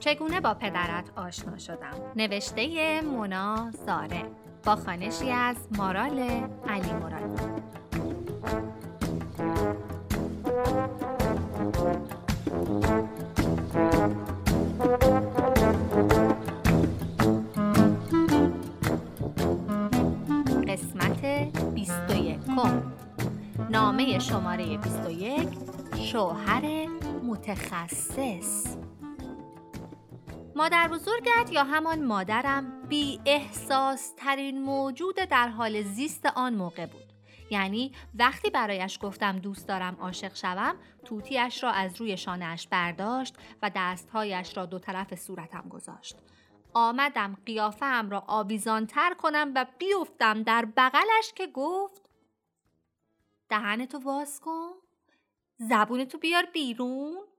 چگونه با پدرت آشنا شدم؟ نوشته مونا زاره با خانشی از مارال علی مرادی قسمت 21 نامه شماره 21 شوهر متخصص. مادر بزرگت یا همان مادرم بی احساس ترین موجود در حال زیست آن موقع بود. یعنی وقتی برایش گفتم دوست دارم عاشق شوم توتیش را از روی شانهش برداشت و دستهایش را دو طرف صورتم گذاشت. آمدم قیافه را آویزانتر کنم و بیفتم در بغلش که گفت دهنتو واز کن زبونتو بیار بیرون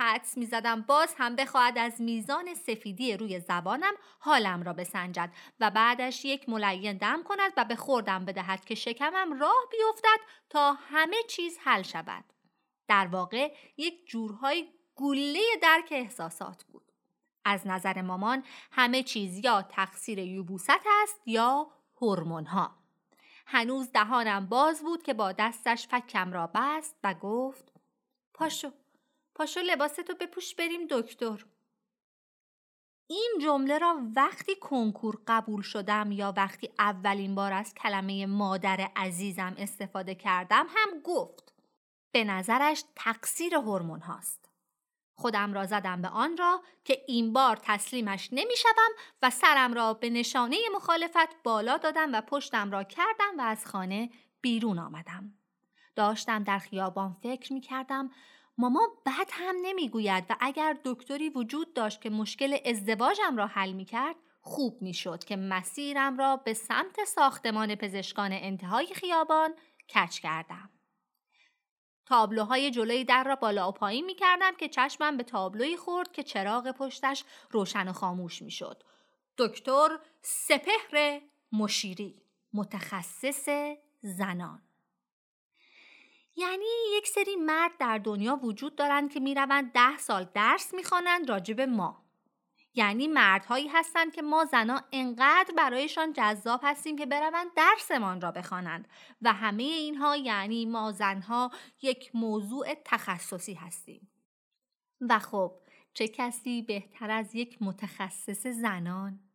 حدس می زدم باز هم بخواهد از میزان سفیدی روی زبانم حالم را بسنجد و بعدش یک ملین دم کند و به خوردم بدهد که شکمم راه بیفتد تا همه چیز حل شود. در واقع یک جورهای گله درک احساسات بود. از نظر مامان همه چیز یا تقصیر یوبوست است یا هورمون ها. هنوز دهانم باز بود که با دستش فکم را بست و گفت پاشو پاشو لباستو بپوش بریم دکتر. این جمله را وقتی کنکور قبول شدم یا وقتی اولین بار از کلمه مادر عزیزم استفاده کردم هم گفت. به نظرش تقصیر هورمون هاست. خودم را زدم به آن را که این بار تسلیمش نمی‌شوم و سرم را به نشانه مخالفت بالا دادم و پشتم را کردم و از خانه بیرون آمدم. داشتم در خیابان فکر می کردم ماما بد هم نمی‌گوید و اگر دکتری وجود داشت که مشکل ازدواجم را حل می کرد خوب می شد که مسیرم را به سمت ساختمان پزشکان انتهای خیابان کچ کردم. تابلوهای جلوی در را بالا و پایین می کردم که چشمم به تابلوی خورد که چراغ پشتش روشن و خاموش می شد. دکتر سپهر مشیری متخصص زنان یعنی یک سری مرد در دنیا وجود دارند که می‌روند ده سال درس می‌خوانند راجب ما. یعنی مردهایی هستند که ما زنا انقدر برایشان جذاب هستیم که بروند درسمان را بخوانند و همه اینها یعنی ما زنها یک موضوع تخصصی هستیم. و خب چه کسی بهتر از یک متخصص زنان؟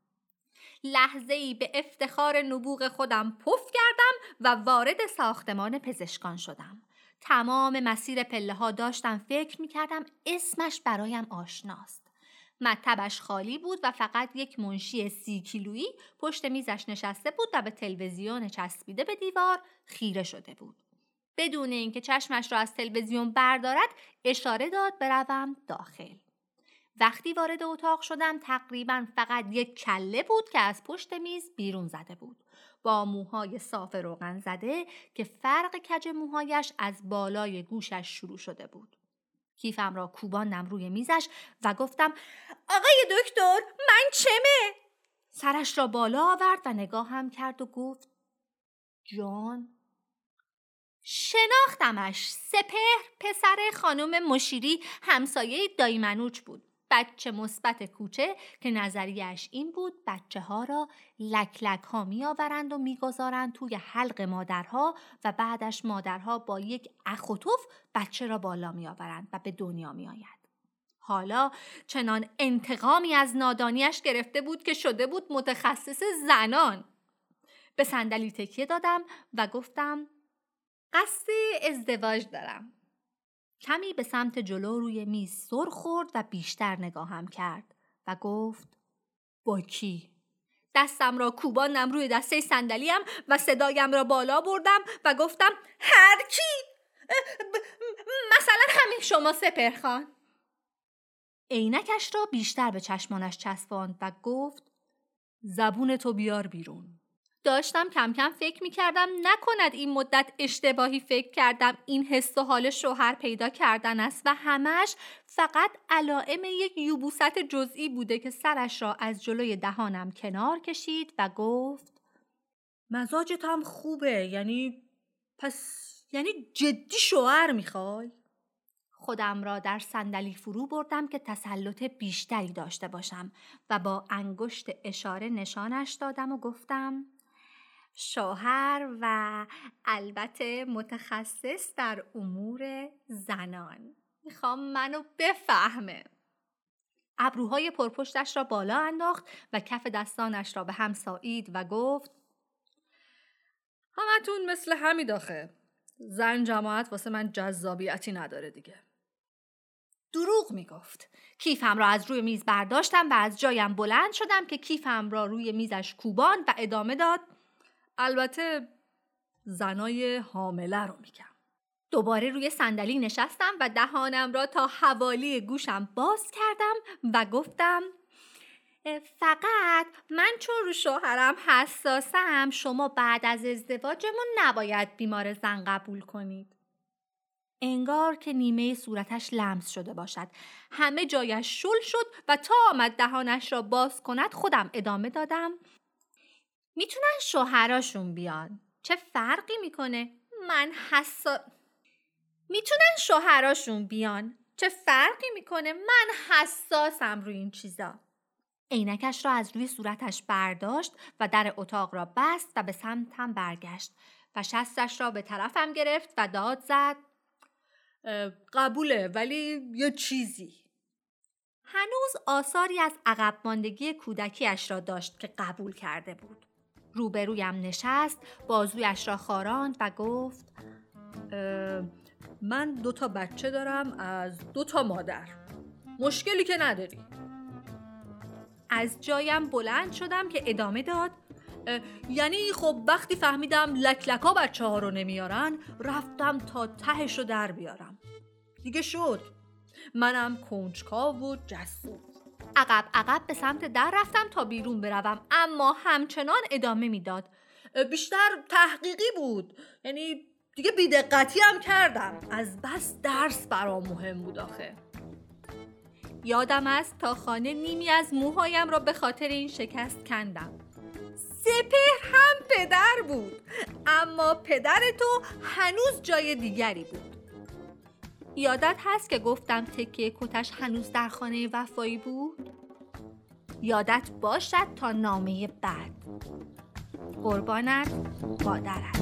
لحظه ای به افتخار نبوغ خودم پف کردم و وارد ساختمان پزشکان شدم تمام مسیر پله ها داشتم فکر می کردم اسمش برایم آشناست. مطبش خالی بود و فقط یک منشی سی کیلویی پشت میزش نشسته بود و به تلویزیون چسبیده به دیوار خیره شده بود. بدون اینکه چشمش را از تلویزیون بردارد اشاره داد بروم داخل. وقتی وارد اتاق شدم تقریبا فقط یک کله بود که از پشت میز بیرون زده بود. با موهای صاف روغن زده که فرق کج موهایش از بالای گوشش شروع شده بود. کیفم را کوباندم روی میزش و گفتم آقای دکتر من چمه؟ سرش را بالا آورد و نگاهم کرد و گفت جان شناختمش سپهر پسر خانم مشیری همسایه دایمنوچ بود بچه مثبت کوچه که نظریش این بود بچه ها را لک لک ها می آورند و می‌گذارند توی حلق مادرها و بعدش مادرها با یک اخوتوف بچه را بالا می و به دنیا می آید. حالا چنان انتقامی از نادانیش گرفته بود که شده بود متخصص زنان. به صندلی تکیه دادم و گفتم قصد ازدواج دارم. کمی به سمت جلو روی میز سر خورد و بیشتر نگاهم کرد و گفت با کی؟ دستم را کوباندم روی دسته صندلیم و صدایم را بالا بردم و گفتم هر کی؟ مثلا همین شما سپرخان عینکش را بیشتر به چشمانش چسباند و گفت زبون تو بیار بیرون داشتم کم کم فکر می کردم نکند این مدت اشتباهی فکر کردم این حس و حال شوهر پیدا کردن است و همش فقط علائم یک یوبوست جزئی بوده که سرش را از جلوی دهانم کنار کشید و گفت مزاجت هم خوبه یعنی پس یعنی جدی شوهر می‌خوای؟ خودم را در صندلی فرو بردم که تسلط بیشتری داشته باشم و با انگشت اشاره نشانش دادم و گفتم شوهر و البته متخصص در امور زنان. می‌خوام منو بفهمه. ابروهای پرپشتش را بالا انداخت و کف دستانش را به هم سایید و گفت همتون مثل همین داخه زن جماعت واسه من جذابیتی نداره دیگه. دروغ می‌گفت. کیفم را از روی میز برداشتم و از جایم بلند شدم که کیفم را روی میزش کوبان و ادامه داد البته زنای حامله رو میگم. دوباره روی صندلی نشستم و دهانم را تا حوالی گوشم باز کردم و گفتم فقط من چون رو شوهرم حساسم شما بعد از ازدواجمون نباید بیمار زن قبول کنید. انگار که نیمه صورتش لمس شده باشد. همه جایش شل شد و تا آمد دهانش را باز کند خودم ادامه دادم. می‌تونن شوهراشون بیان. چه فرقی می‌کنه؟ من حسا می‌تونن شوهراشون بیان. چه فرقی می‌کنه؟ من حساسم روی این چیزا. عینکش را از روی صورتش برداشت و در اتاق را بست و به سمتم برگشت و شستش را به طرفم گرفت و داد زد قبوله ولی یه چیزی. هنوز آثاری از عقب ماندگی کودکیش را داشت که قبول کرده بود. روبرویم نشست بازویش را خاراند و گفت من دو تا بچه دارم از دو تا مادر. مشکلی که نداری. از جایم بلند شدم که ادامه داد یعنی خب وقتی فهمیدم لکلکا بچه ها رو نمیارن رفتم تا تهش رو در بیارم. دیگه شد. منم کنجکاو و جسور. عقب عقب به سمت در رفتم تا بیرون بروم. اما همچنان ادامه می‌داد. بیشتر تحقیقی بود. یعنی دیگه بیدقتی هم کردم. از بس درس برام مهم بود آخه. یادم است تا خانه نیمی از موهایم را به خاطر این شکست کندم. سپهر هم پدر بود. اما پدر تو هنوز جای دیگری بود. یادت هست که گفتم تکیه کتش هنوز در خانه وفایی بود؟ یادت باشد تا نامه بعد قربانت مادرت